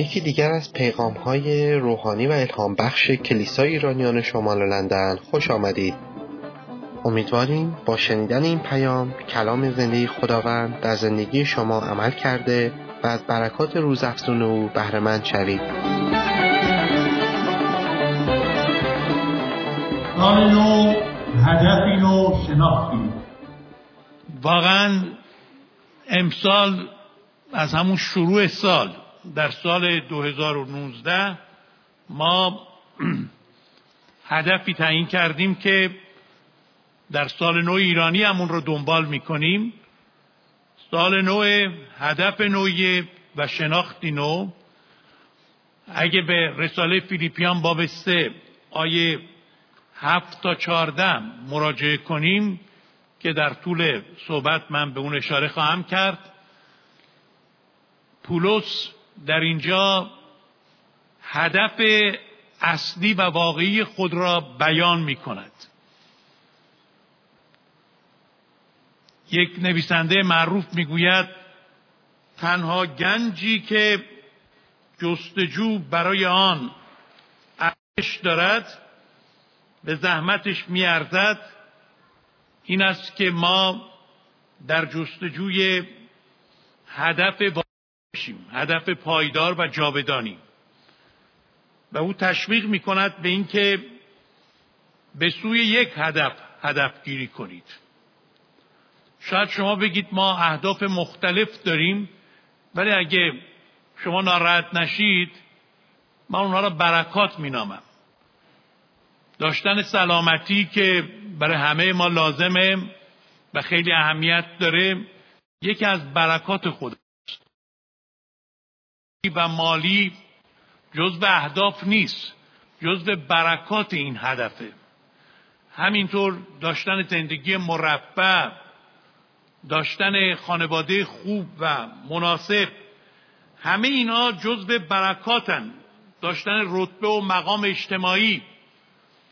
یکی دیگر از پیغام های روحانی و الهام بخش کلیسای ایرانیان شمال لندن خوش آمدید. امیدواریم با شنیدن این پیام کلام زندگی خداوند در زندگی شما عمل کرده و از برکات روزافزون او بهرهمند شوید. سال نو هدفی نو شناختی. واقعا امسال از همون شروع سال در سال 2019 ما هدفی تعیین کردیم که در سال نو ایرانی همون رو دنبال می‌کنیم. سال نو هدف نوی و شناختی نو. اگه به رساله فیلیپیان باب سه آیه هفت تا چهارده مراجعه کنیم که در طول صحبت من به اون اشاره خواهم کرد. پولس در اینجا هدف اصلی و واقعی خود را بیان می کند یک نویسنده معروف می‌گوید تنها گنجی که جستجو برای آن ارزش دارد به زحمتش میارزد این است که ما در جستجوی هدف هدف پایدار و جاودانی. و او تشویق می کند به اینکه به سوی یک هدف هدف گیری کنید. شاید شما بگید ما اهداف مختلف داریم ولی اگه شما ناراحت نشید من اونها را برکات مینامم. داشتن سلامتی که برای همه ما لازمه و خیلی اهمیت داره یکی از برکات خود. و مالی جزو اهداف نیست جزو برکات این هدفه. همینطور داشتن زندگی مرفع داشتن خانواده خوب و مناسب همه اینا جزو برکاتن. داشتن رتبه و مقام اجتماعی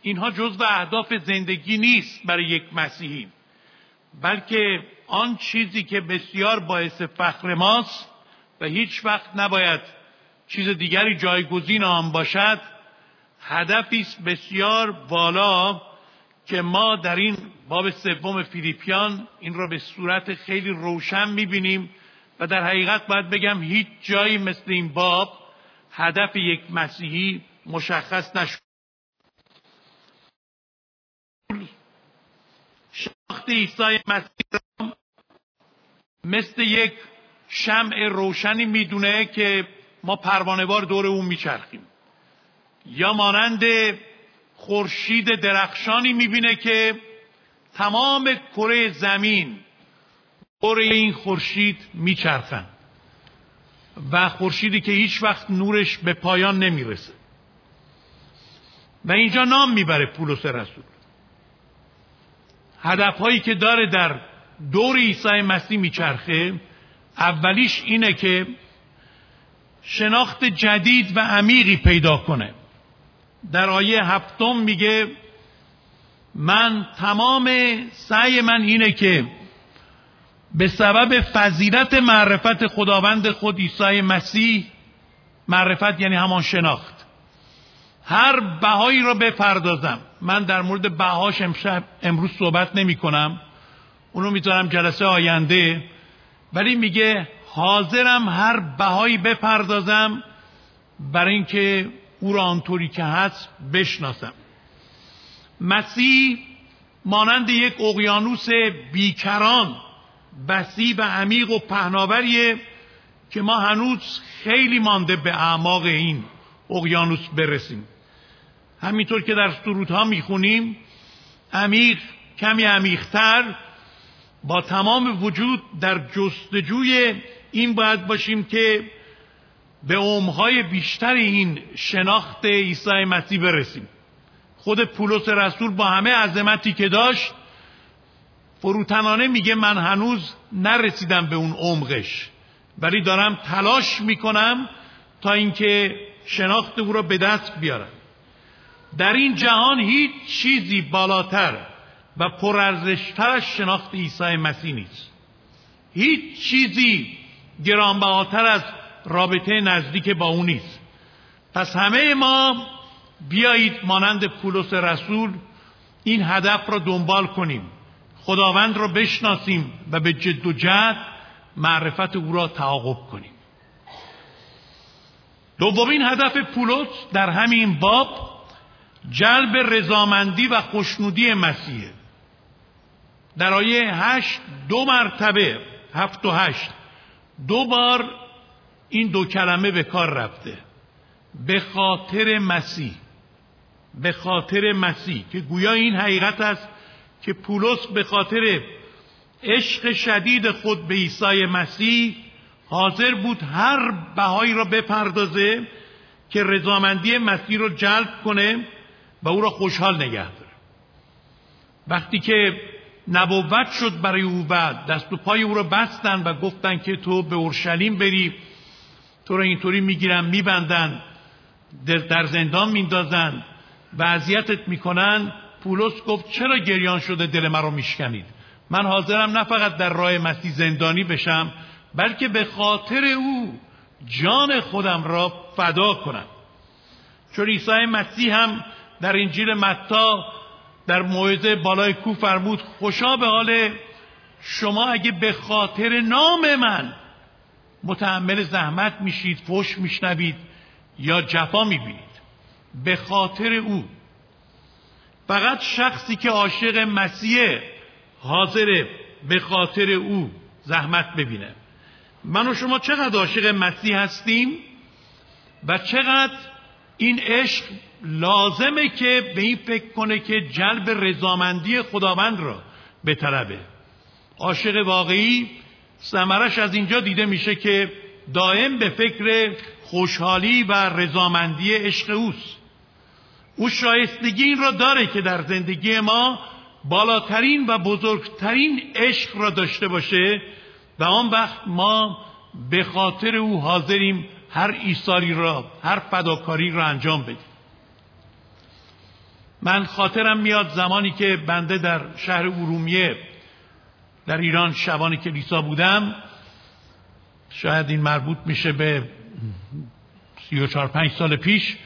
اینها جزو اهداف زندگی نیست برای یک مسیحی. بلکه آن چیزی که بسیار باعث فخر ماست و هیچ وقت نباید چیز دیگری جایگزین آن باشد هدفی بسیار بالا که ما در این باب سوم فیلیپیان این را به صورت خیلی روشن می‌بینیم و در حقیقت باید بگم هیچ جایی مثل این باب هدف یک مسیحی مشخص نشد. شناخت عیسی مسیح مثل یک شمع روشنی می‌دونه که ما پروانهوار دور اون میچرخیم. یا مانند خورشید درخشانی می‌بینه که تمام کره زمین دور این خورشید میچرخن و خورشیدی که هیچ وقت نورش به پایان نمی‌رسه. و اینجا نام می‌بره پولس رسول. هدفهایی که داره در دور عیسی مسیح میچرخه اولیش اینه که شناخت جدید و عمیقی پیدا کنه. در آیه هفتم میگه من تمام سعی من اینه که به سبب فضیلت معرفت خداوند خود عیسی مسیح معرفت یعنی همان شناخت هر بهایی را بپردازم. من در مورد بهاش امشب امروز صحبت نمی کنم اونو می‌ذارم جلسه آینده. ولی میگه حاضرم هر بهایی بپردازم برای اینکه او را آنطوری که هست بشناسم. مسیح مانند یک اقیانوس بیکران وسیع و عمیق و پهناوریه که ما هنوز خیلی مانده به اعماق این اقیانوس برسیم. همینطور که در سرودها می‌خونیم عمیق کمی عمیقتر با تمام وجود در جستجوی این باید باشیم که به عمقهای بیشتر این شناخت عیسی مسیح برسیم. خود پولس رسول با همه عظمتی که داشت فروتنانه میگه من هنوز نرسیدم به اون عمقش ولی دارم تلاش می‌کنم تا اینکه شناخت او را به دست بیارم. در این جهان هیچ چیزی بالاتر و پرارزشتر از شناخت عیسی مسیح نیست. هیچ چیزی گرانبهاتر از رابطه نزدیک با او نیست. پس همه ما بیایید مانند پولس رسول این هدف را دنبال کنیم. خداوند را بشناسیم و به جد و جهد معرفت او را تعاقب کنیم. دومین هدف پولس در همین باب جلب رضامندی و خوشنودی مسیحه. در آیه هشت دو مرتبه هفت و هشت دو بار این دو کلمه به کار رفته. به خاطر مسیح به خاطر مسیح که گویا این حقیقت است که پولس به خاطر عشق شدید خود به عیسی مسیح حاضر بود هر بهایی را بپردازه که رضامندی مسیح رو جلب کنه و او را خوشحال نگه داره. وقتی که نبوت شد برای او بعد. دست و پای او را بستن و گفتن که تو به اورشلیم بری. تو را اینطوری می‌گیرن میبندن در زندان میندازن و اذیتت می‌کنن. پولس گفت چرا گریان شده دل مرا میشکنید؟ من حاضرم نه فقط در راه مسیح زندانی بشم بلکه به خاطر او جان خودم را فدا کنم. چون عیسی مسیح هم در انجیل متا در موعظه بالای کو فرمود خوشا به حال شما اگه به خاطر نام من متحمل زحمت میشید فش میشنوید یا جفا می‌بینید به خاطر او فقط شخصی که عاشق مسیح حاضر به خاطر او زحمت ببینه. من و شما چقدر عاشق مسیح هستیم و چقدر این عشق لازمه که به این فکر کنه که جلب رضامندی خداوند را به طلبه عاشق واقعی ثمرش از اینجا دیده میشه که دائم به فکر خوشحالی و رضامندی عشق اوست. او شایستگی این را داره که در زندگی ما بالاترین و بزرگترین عشق را داشته باشه و آن وقت ما به خاطر او حاضریم هر ایثاری را هر فداکاری را انجام بدیم من خاطرم میاد زمانی که بنده در شهر ارومیه در ایران شبان کلیسا بودم. شاید این مربوط میشه به سی و چار پنج سال پیش.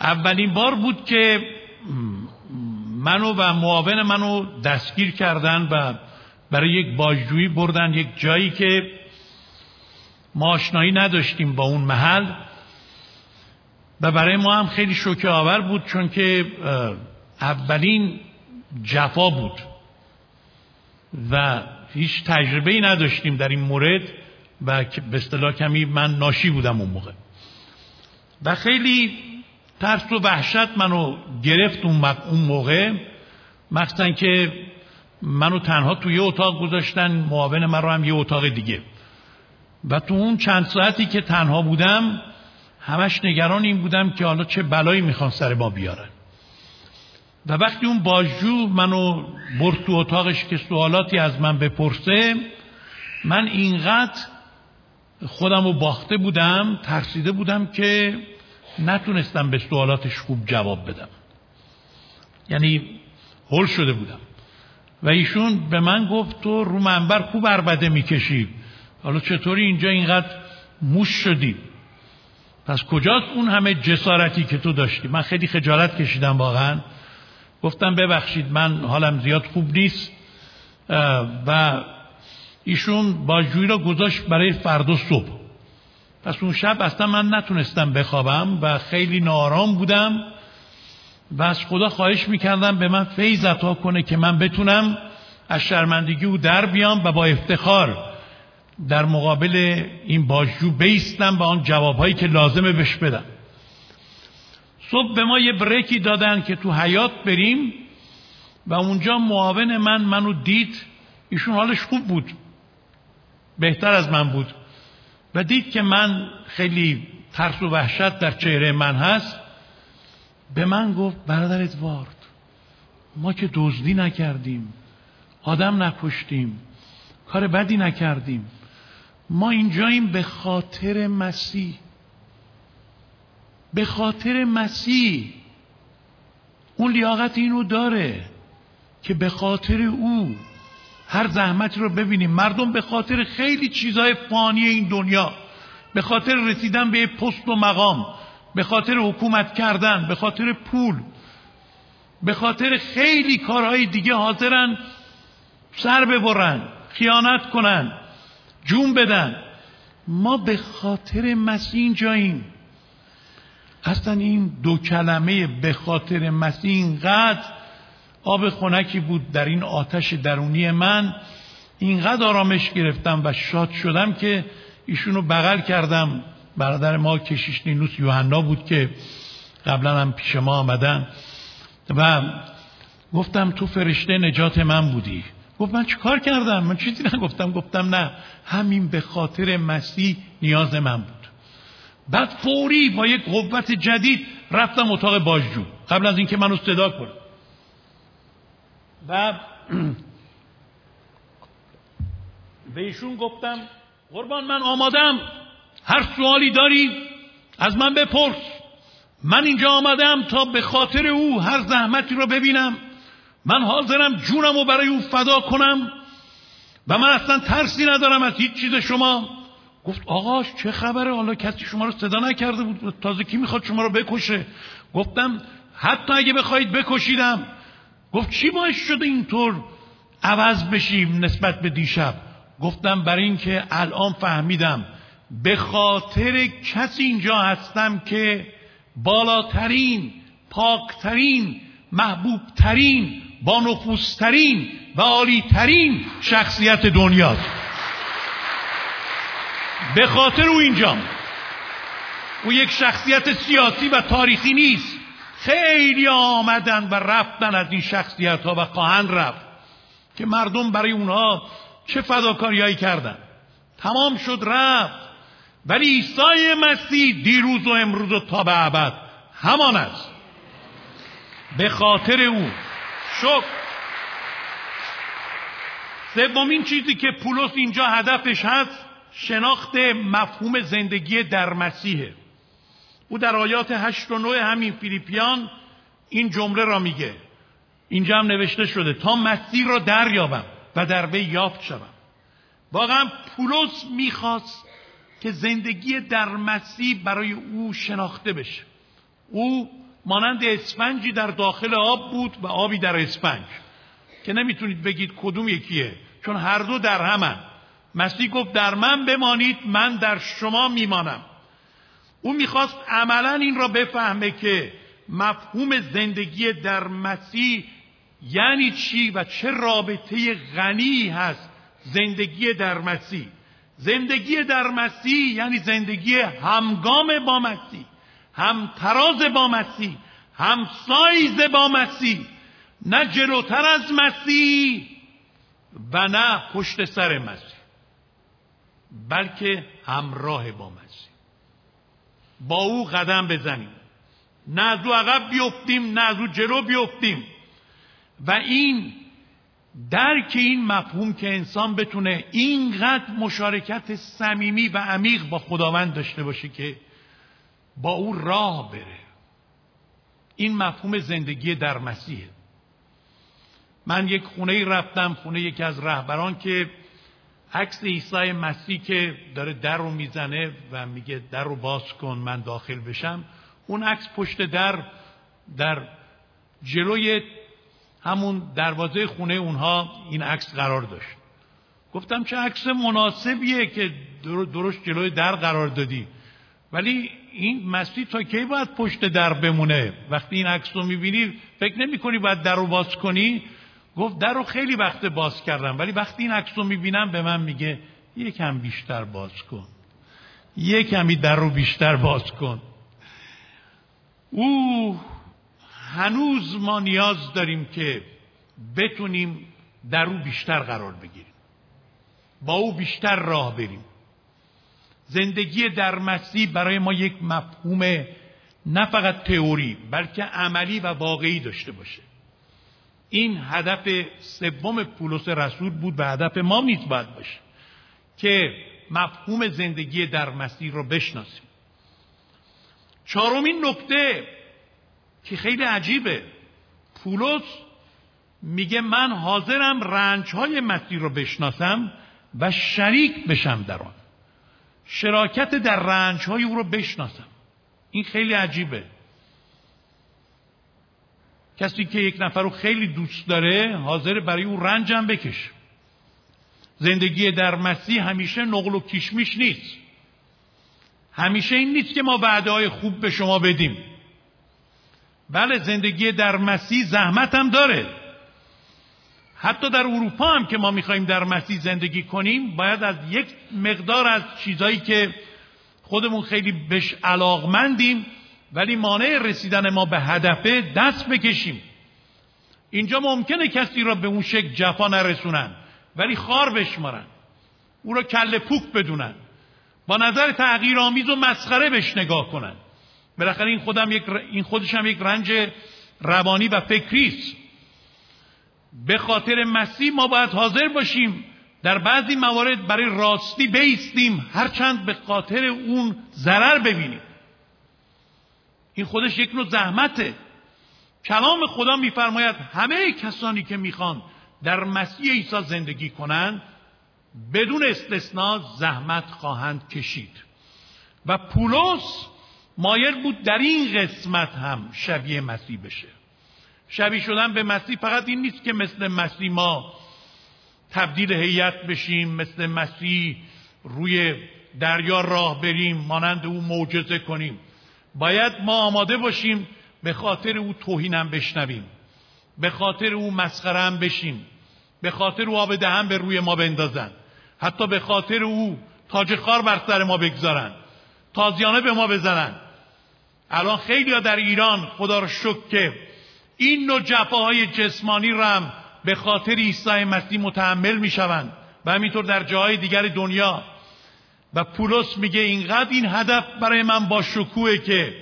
اولین بار بود که منو و معاون منو دستگیر کردن و برای یک باججویی بردن یک جایی که ما آشنایی نداشتیم با اون محل و برای ما هم خیلی شوکه آور بود چون که اولین جفا بود و هیچ تجربه ای نداشتیم در این مورد و به اصطلاح کمی من ناشی بودم اون موقع. و خیلی ترس و وحشت منو گرفت اون موقع مخصوصا که منو تنها توی اتاق گذاشتن معاون من رو هم یه اتاق دیگه. و تو اون چند ساعتی که تنها بودم همش نگران این بودم که حالا چه بلایی می‌خوان سر ما بیارن. و وقتی اون باجو منو برد تو اتاقش که سوالاتی از من بپرسه من اینقدر خودم رو باخته بودم ترسیده بودم که نتونستم به سوالاتش خوب جواب بدم. یعنی هل شده بودم. و ایشون به من گفت تو رو منبر خوب عربده می‌کشی. حالا چطوری اینجا اینقدر موش شدی؟ پس کجاست اون همه جسارتی که تو داشتی؟ من خیلی خجالت کشیدم واقعا. گفتم ببخشید من حالم زیاد خوب نیست. و ایشون با جوی را گذاشت برای فردا صبح. پس اون شب اصلا من نتونستم بخوابم و خیلی نارام بودم. و از خدا خواهش می‌کردم به من فیض عطا کنه که من بتونم از شرمندگی او در بیام و با افتخار در مقابل این باجو بیستم و آن جوابهایی که لازمه بهش بدم صبح به ما یه بریکی دادن که تو حیات بریم و اونجا معاون من منو دید. ایشون حالش خوب بود. بهتر از من بود. و دید که من خیلی ترس و وحشت در چهره من هست. به من گفت برادر ادوارد ما که دزدی نکردیم آدم نکشتیم کار بدی نکردیم ما اینجاییم به خاطر مسیح. به خاطر مسیح. اون لیاقت اینو داره که به خاطر او هر زحمتی رو ببینیم. مردم به خاطر خیلی چیزهای فانی این دنیا به خاطر رسیدن به پست و مقام به خاطر حکومت کردن به خاطر پول به خاطر خیلی کارهای دیگه حاضرن سر ببرن خیانت کنن. جون بدن. ما به خاطر مسیح اینجاییم اصلا این دو کلمه به خاطر مسیح اینقدر آب خنکی بود در این آتش درونی من. اینقدر آرامش گرفتم و شاد شدم که ایشونو بغل کردم. برادر ما کشیش نینوس یوحنا بود که قبلا هم پیش ما آمدن. و گفتم تو فرشته نجات من بودی. گفت من کار کردم؟ من چیزی نگفتم. گفتم نه همین به خاطر مسیح نیاز من بود. بعد فوری با یک قوت جدید رفتم اتاق باججو قبل از اینکه منو صدا کنه. و به ایشون گفتم قربان من آمادم. هر سوالی داری از من بپرس. من اینجا آمدم تا به خاطر او هر زحمتی رو ببینم. من حاضرم جونم رو برای او فدا کنم و من اصلا ترسی ندارم از هیچ چیز شما. گفت آقاش چه خبره؟ حالا کسی شما رو صدا نکرده بود. تازه کی می‌خواد شما رو بکشه؟ گفتم حتی اگه بخواید بکشیدم. گفت چی باعث شده اینطور عوض بشیم نسبت به دیشب؟ گفتم برای اینکه الان فهمیدم. به خاطر کسی اینجا هستم که بالاترین پاکترین محبوبترین با نفوسترین و عالیترین شخصیت دنیاست به خاطر او اینجا. او یک شخصیت سیاسی و تاریخی نیست. خیلی آمدن و رفتن از این شخصیت ها و خواهند رفت که مردم برای اونها چه فداکاریایی کردن. تمام شد رفت. ولی عیسی مسیح دیروز و امروز و تا به ابد همان است. به خاطر او شکر. سومین چیزی که پولس اینجا هدفش هست شناخت مفهوم زندگی در مسیحه. او در آیات هشت و 9 همین فیلیپیان این جمله را میگه. اینجا هم نوشته شده تا مسیح را دریابم و در وی یافت شوم. واقعا پولس می‌خواست که زندگی در مسیح برای او شناخته بشه. او مانند اسفنجی در داخل آب بود و آبی در اسفنج. که نمی‌تونید بگید کدوم یکیه چون هر دو در همن مسیح گفت در من بمانید من در شما میمانم. او می‌خواست عملا این را بفهمه که مفهوم زندگی در مسیح یعنی چی و چه رابطه غنی هست زندگی در مسیح. زندگی در مسیح یعنی زندگی همگام با مسیح. هم تراز با مسیح هم سایز با مسیح. نه جلوتر از مسیح و نه پشت سر مسیح بلکه همراه با مسیح. با او قدم بزنیم. نه از او عقب بیفتیم نه از او جلو بیفتیم. و این درک این مفهوم که انسان بتونه اینقدر مشارکت صمیمی و عمیق با خداوند داشته باشه که با او راه بره. این مفهوم زندگی در مسیحه. من یک خونه رفتم خونه یکی از رهبران که عکس عیسی مسیح که داره در رو می‌زنه و میگه در رو باز کن من داخل بشم. اون عکس پشت در در جلوی همون دروازه خونه اونها این عکس قرار داشت. گفتم چه عکس مناسبیه که درست جلوی در قرار دادی. ولی این مسیح تا کی باید پشت در بمونه؟ وقتی این عکس رو می‌بینی فکر نمی کنی باید در رو باز کنی؟ گفت در رو خیلی وقت باز کردم ولی وقتی این عکس رو می‌بینم به من میگه یکم بیشتر باز کن. یکمی در رو بیشتر باز کن. او هنوز ما نیاز داریم که بتونیم در او بیشتر قرار بگیریم. با او بیشتر راه بریم. زندگی در مسیح برای ما یک مفهوم نه فقط تئوری بلکه عملی و واقعی داشته باشه. این هدف سوم پولس رسول بود و هدف ما نیز باید باشه که مفهوم زندگی در مسیح رو بشناسیم. چهارمین نکته که خیلی عجیبه. پولس میگه من حاضرم رنج های مسیح رو بشناسم و شریک بشم در آن. شراکت در رنج های او رو بشناسم. این خیلی عجیبه. کسی که یک نفر رو خیلی دوست داره حاضر برای او رنجم بکش زندگی در مسیح همیشه نقل و کشمیش نیست. همیشه این نیست که ما وعده های خوب به شما بدیم. بله زندگی در مسیح زحمت هم داره. حتی در اروپا هم که ما می‌خوایم در مسیح زندگی کنیم باید از یک مقدار از چیزایی که خودمون خیلی بهش علاقمندیم ولی مانع رسیدن ما به هدفه دست بکشیم. اینجا ممکنه کسی را به اون شکل جفا نرسونن ولی خار بشمارن. او را کل پوک بدونن. با نظر تغییر آمیز و مسخره بهش نگاه کنن. بالاخره این خودم یک این خودش هم یک رنج روانی و فکری است. به خاطر مسیح ما باید حاضر باشیم. در بعضی موارد برای راستی بیستیم. هرچند به خاطر اون ضرر ببینیم. این خودش یک نوع زحمته. کلام خدا میفرماید همه کسانی که می‌خوان در مسیح عیسی زندگی کنند بدون استثنا زحمت خواهند کشید. و پولس مایل بود در این قسمت هم شبیه مسیح بشه. شبیه شدن به مسیح فقط این نیست که مثل مسیح ما تبدیل هیئت بشیم مثل مسیح روی دریا راه بریم مانند او معجزه کنیم. باید ما آماده باشیم به خاطر او توهینم بشنویم به خاطر او مسخرم بشیم به خاطر او آب دهن به روی ما بندازن حتی به خاطر او تاج خار بر سر ما بگذارن تازیانه به ما بزنن. الان خیلی در ایران خدا رو شک که این نوع جفاهای جسمانی رم به خاطر عیسی مسیح متحمل می‌شوند و همینطور در جاهای دیگر دنیا. و پولس میگه اینقدر این هدف برای من با شکوه که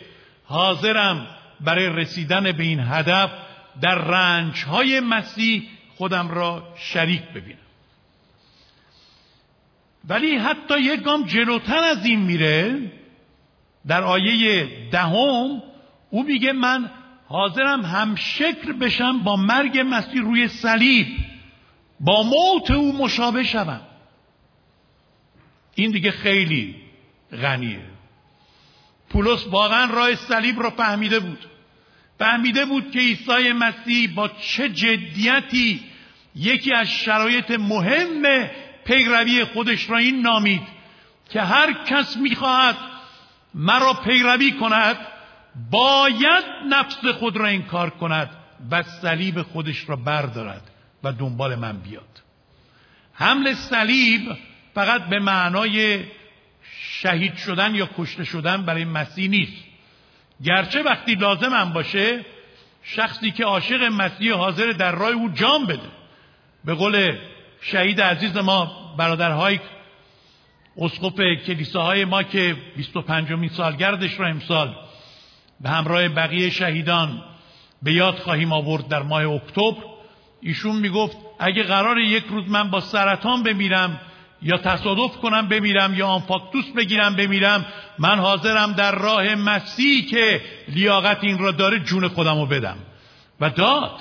حاضرم برای رسیدن به این هدف در رنج های مسیح خودم را شریک ببینم. ولی حتی یک گام جلوتر از این میره در آیه دهم او میگه من حاضرم هم شکل بشم با مرگ مسیح روی صلیب. با موت او مشابه شوم. این دیگه خیلی غنیه. پولس واقعا راه صلیب را فهمیده بود. فهمیده بود که عیسی مسیح با چه جدیتی یکی از شرایط مهم پیروی خودش را این نامید که هر کس می‌خواهد مرا پیروی کند باید نفس خود را انکار کند و صلیب خودش را بردارد و دنبال من بیاد. حمل صلیب فقط به معنای شهید شدن یا کشته شدن برای مسیح نیست. گرچه وقتی لازم هم باشه شخصی که عاشق مسیح حاضر در راه او جام بده. به قول شهید عزیز ما برادر اسقف کلیساهای ما که 25 سالگردش را امسال به همراه بقیه شهیدان به یاد خواهیم آورد در ماه اکتبر. ایشون می‌گفت اگه قرار یک روز من با سرطان بمیرم یا تصادف کنم بمیرم یا آنفاکتوس بگیرم بمیرم من حاضرم در راه مسیح که لیاقت این را داره جون خودم رو بدم. و داد.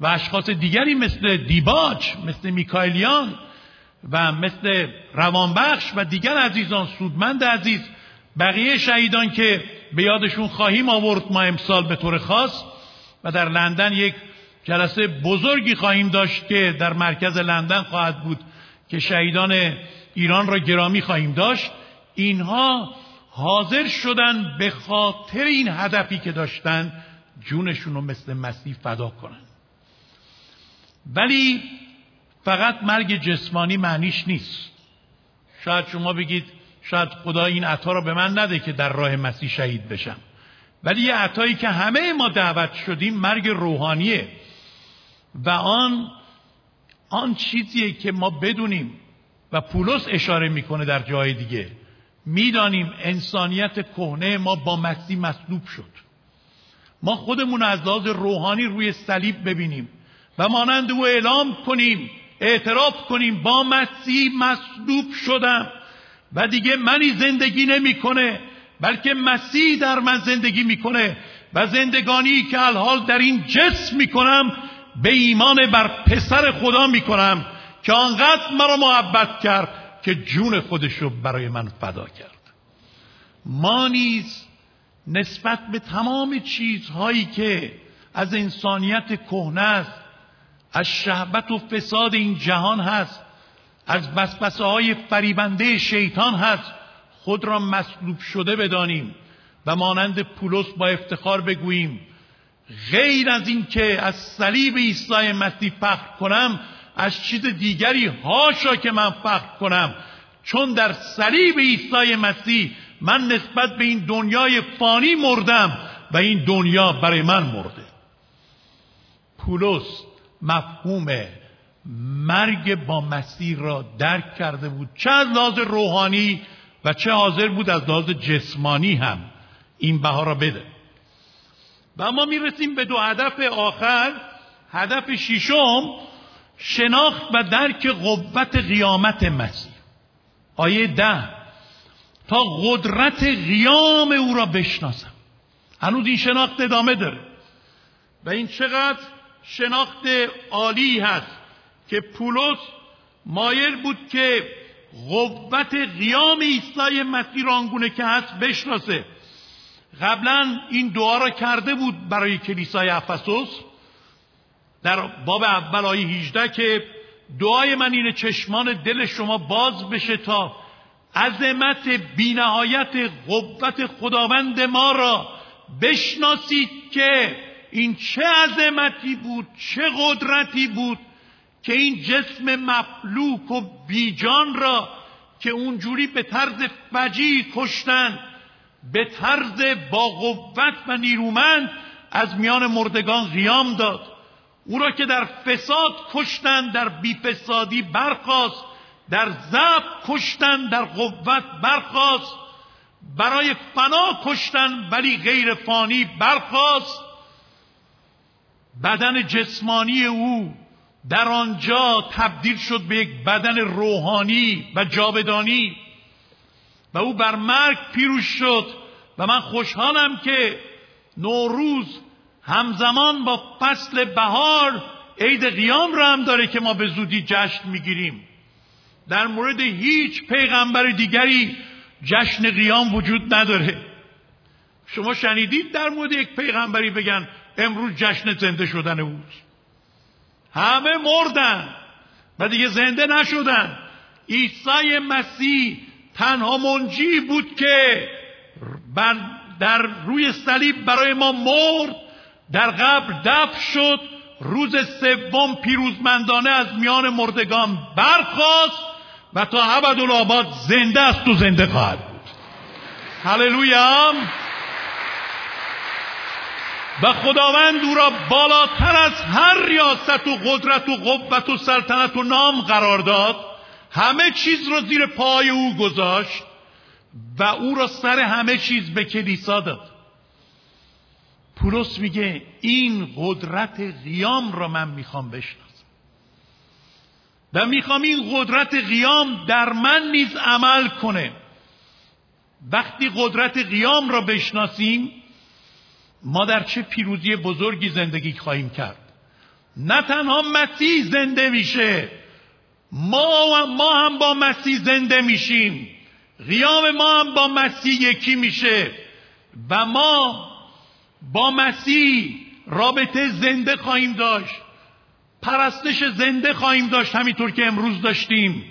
و اشخاص دیگری مثل دیباج مثل میکایلیان و مثل روانبخش و دیگر عزیزان سودمند عزیز بقیه شهیدان که به یادشون خواهیم آورد ما امسال به طور خاص و در لندن یک جلسه بزرگی خواهیم داشت که در مرکز لندن خواهد بود که شهیدان ایران را گرامی خواهیم داشت. اینها حاضر شدن به خاطر این هدفی که داشتن جونشون رو مثل مسیح فدا کنن. ولی فقط مرگ جسمانی معنیش نیست. شاید شما بگید شاید خدا این عطا رو به من نده که در راه مسیح شهید بشم. ولی یه عطایی که همه ما دعوت شدیم مرگ روحانیه. و آن آن چیزیه که ما بدونیم و پولس اشاره می‌کنه در جای دیگه. می‌دانیم انسانیت کهنه ما با مسیح مصلوب شد. ما خودمون از لحاظ روحانی روی صلیب ببینیم و مانند او اعلام کنیم اعتراف کنیم با مسیح مصلوب شدم. و دیگه منی زندگی نمی‌کنه بلکه مسیح در من زندگی می‌کنه و زندگانی که الحال در این جسم می‌کنم به ایمان بر پسر خدا می‌کنم که آنقدر مرا محبت کرد که جون خودش رو برای من فدا کرد. ما نیز نسبت به تمام چیزهایی که از انسانیت کهنه است از شهبت و فساد این جهان هست از بسبسه های فریبنده شیطان هست. خود را مصلوب شده بدانیم و مانند پولس با افتخار بگوییم. غیر از این که از صلیب عیسی مسیح فخر کنم از چیز دیگری هاشا که من فخر کنم. چون در صلیب عیسی مسیح من نسبت به این دنیای فانی مردم و این دنیا برای من مرده. پولس مفهوم مرگ با مسیح را درک کرده بود. چه از لحاظ روحانی و چه حاضر بود از لحاظ جسمانی هم این بها را بده. و ما می‌رسیم به دو هدف آخر. هدف ششم شناخت و درک قوت قیامت مسیح. آیه ده تا قدرت قیام او را بشناسم. هنوز این شناخت ادامه داره. و این چقدر شناخت عالی هست. که پولس مایل بود که قوت قیام عیسی مسیح را آنگونه که هست بشناسه. قبلا این دعا را کرده بود برای کلیسای افسوس. در باب اول آیه 18 که دعای من اینه چشمان دل شما باز بشه تا عظمت بینهایت قوت خداوند ما را بشناسید که این چه عظمتی بود چه قدرتی بود. که این جسم مفلوک و بیجان را که اونجوری به طرز فجی کشتن به طرز با قوت و نیرومند از میان مردگان قیام داد. او را که در فساد کشتن در بیفسادی برخواست در ضعف کشتن در قوت برخواست برای فنا کشتن ولی غیر فانی برخواست بدن جسمانی او در آنجا تبدیل شد به یک بدن روحانی و جاودانی. و او بر مرگ پیروز شد و من خوشحالم که نوروز همزمان با فصل بهار عید قیام را هم داره که ما به زودی جشن می‌گیریم. در مورد هیچ پیغمبر دیگری جشن قیام وجود نداره. شما شنیدید در مورد یک پیغمبری بگن امروز جشن زنده شدن اوست. همه مردن و دیگه زنده نشدن. عیسی مسیح تنها منجی بود که در روی صلیب برای ما مرد در قبر دفن شد. روز سوم پیروزمندانه از میان مردگان برخاست و تا ابدالآباد زنده است و زنده خواهد بود. هللویا! و خداوند او را بالاتر از هر ریاست و قدرت و قوت و سلطنت و نام قرار داد. همه چیز را زیر پای او گذاشت و او را سر همه چیز به کلیسا داد. پولس میگه این قدرت قیام را من می‌خوام بشناسم. و می‌خوام این قدرت قیام در من نیز عمل کنه. وقتی قدرت قیام را بشناسیم ما در چه پیروزی بزرگی زندگی خواهیم کرد؟ نه تنها مسیح زنده میشه ما, ما هم با مسیح زنده میشیم. قیام ما هم با مسیح یکی میشه و ما با مسیح رابطه زنده خواهیم داشت. پرستش زنده خواهیم داشت همینطور که امروز داشتیم.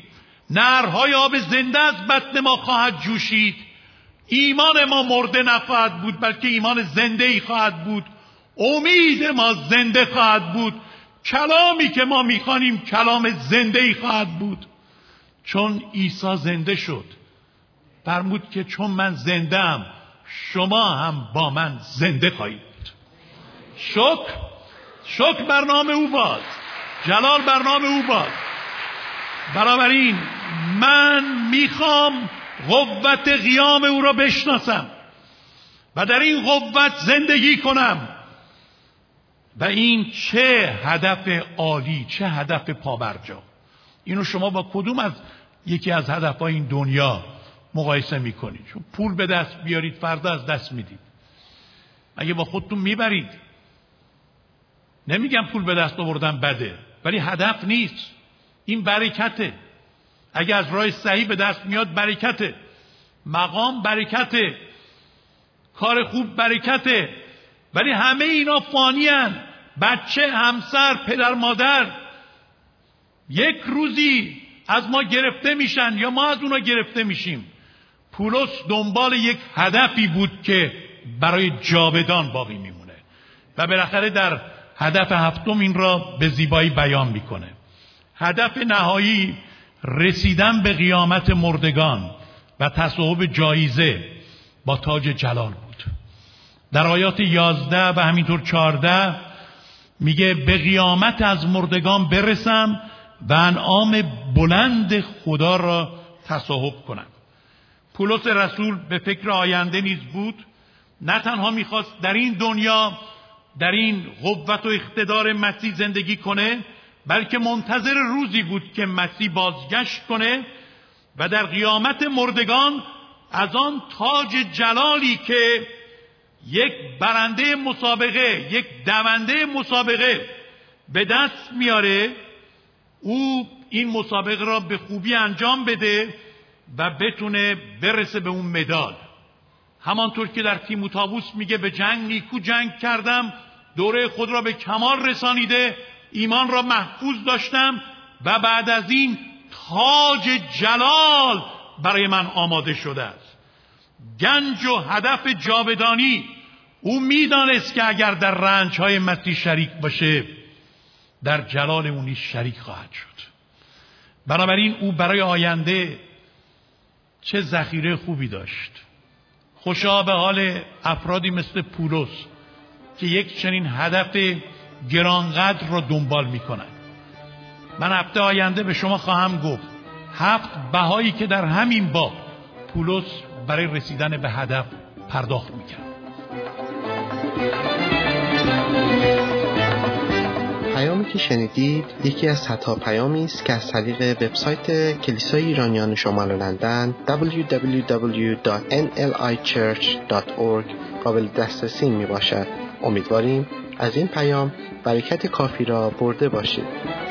نرهای آب زنده از بطن ما خواهد جوشید. ایمان ما مرده نخواهد بود بلکه ایمان زنده ای خواهد بود. امید ما زنده خواهد بود. کلامی که ما می‌خوانیم کلام زنده ای خواهد بود. چون عیسی زنده شد فرمود که چون من زنده شما هم با من زنده خواهید. بود شکر شکر برنامه او باد جلال برنامه او باد بنابراین من می‌خوام قوت قیام او را بشناسم و در این قوت زندگی کنم. و این چه هدف عالی چه هدف پابرجا. اینو شما با کدوم از یکی از هدف این دنیا مقایسه می‌کنید؟ چون پول به دست بیارید فردا از دست می‌دید. اگه با خودتون می‌برید. نمیگم پول به دست آوردن بده ولی هدف نیست. این برکته. اگه از راه صحیح به دست میاد برکته. مقام برکته. کار خوب برکته. ولی همه اینا فانی بچه همسر پدر مادر. یک روزی از ما گرفته میشن یا ما از اونا گرفته میشیم. پولس دنبال یک هدفی بود که برای جاودان باقی میمونه. و بالاخره در هدف هفتم این را به زیبایی بیان می‌کنه. هدف نهایی رسیدن به قیامت مردگان و تصاحب جایزه با تاج جلال بود. در آیات یازده و همینطور چارده میگه به قیامت از مردگان برسم و انعام بلند خدا را تصاحب کنم. پولس رسول به فکر آینده نیز بود نه تنها می‌خواست در این دنیا در این قوت و اقتدار مسیح زندگی کنه بلکه منتظر روزی بود که مسیح بازگشت کنه و در قیامت مردگان از آن تاج جلالی که یک برنده مسابقه یک دونده مسابقه به دست میاره او این مسابقه را به خوبی انجام بده و بتونه برسه به اون مدال. همانطور که در تیموتاووس میگه به جنگ نیکو جنگ کردم دوره خود را به کمال رسانیده ایمان را محفوظ داشتم و بعد از این تاج جلال برای من آماده شده است. گنج و هدف جاودانی او می‌دانست که اگر در رنج های مسیح شریک باشه در جلال اونی شریک خواهد شد. بنابراین او برای آینده چه ذخیره خوبی داشت. خوشا به حال افرادی مثل پولس که یک چنین هدف گرانقدر را دنبال می‌کنند من هفته آینده به شما خواهم گفت هفت بهایی که در همین باب پولس برای رسیدن به هدف پرداخت می‌کرد. پیامی که شنیدید یکی از صدها پیامی است که از طریق وبسایت کلیسای ایرانیان شمال لندن www.nlichurch.org قابل دسترسی می باشد امیدواریم از این پیام برکت کافی را برده باشید.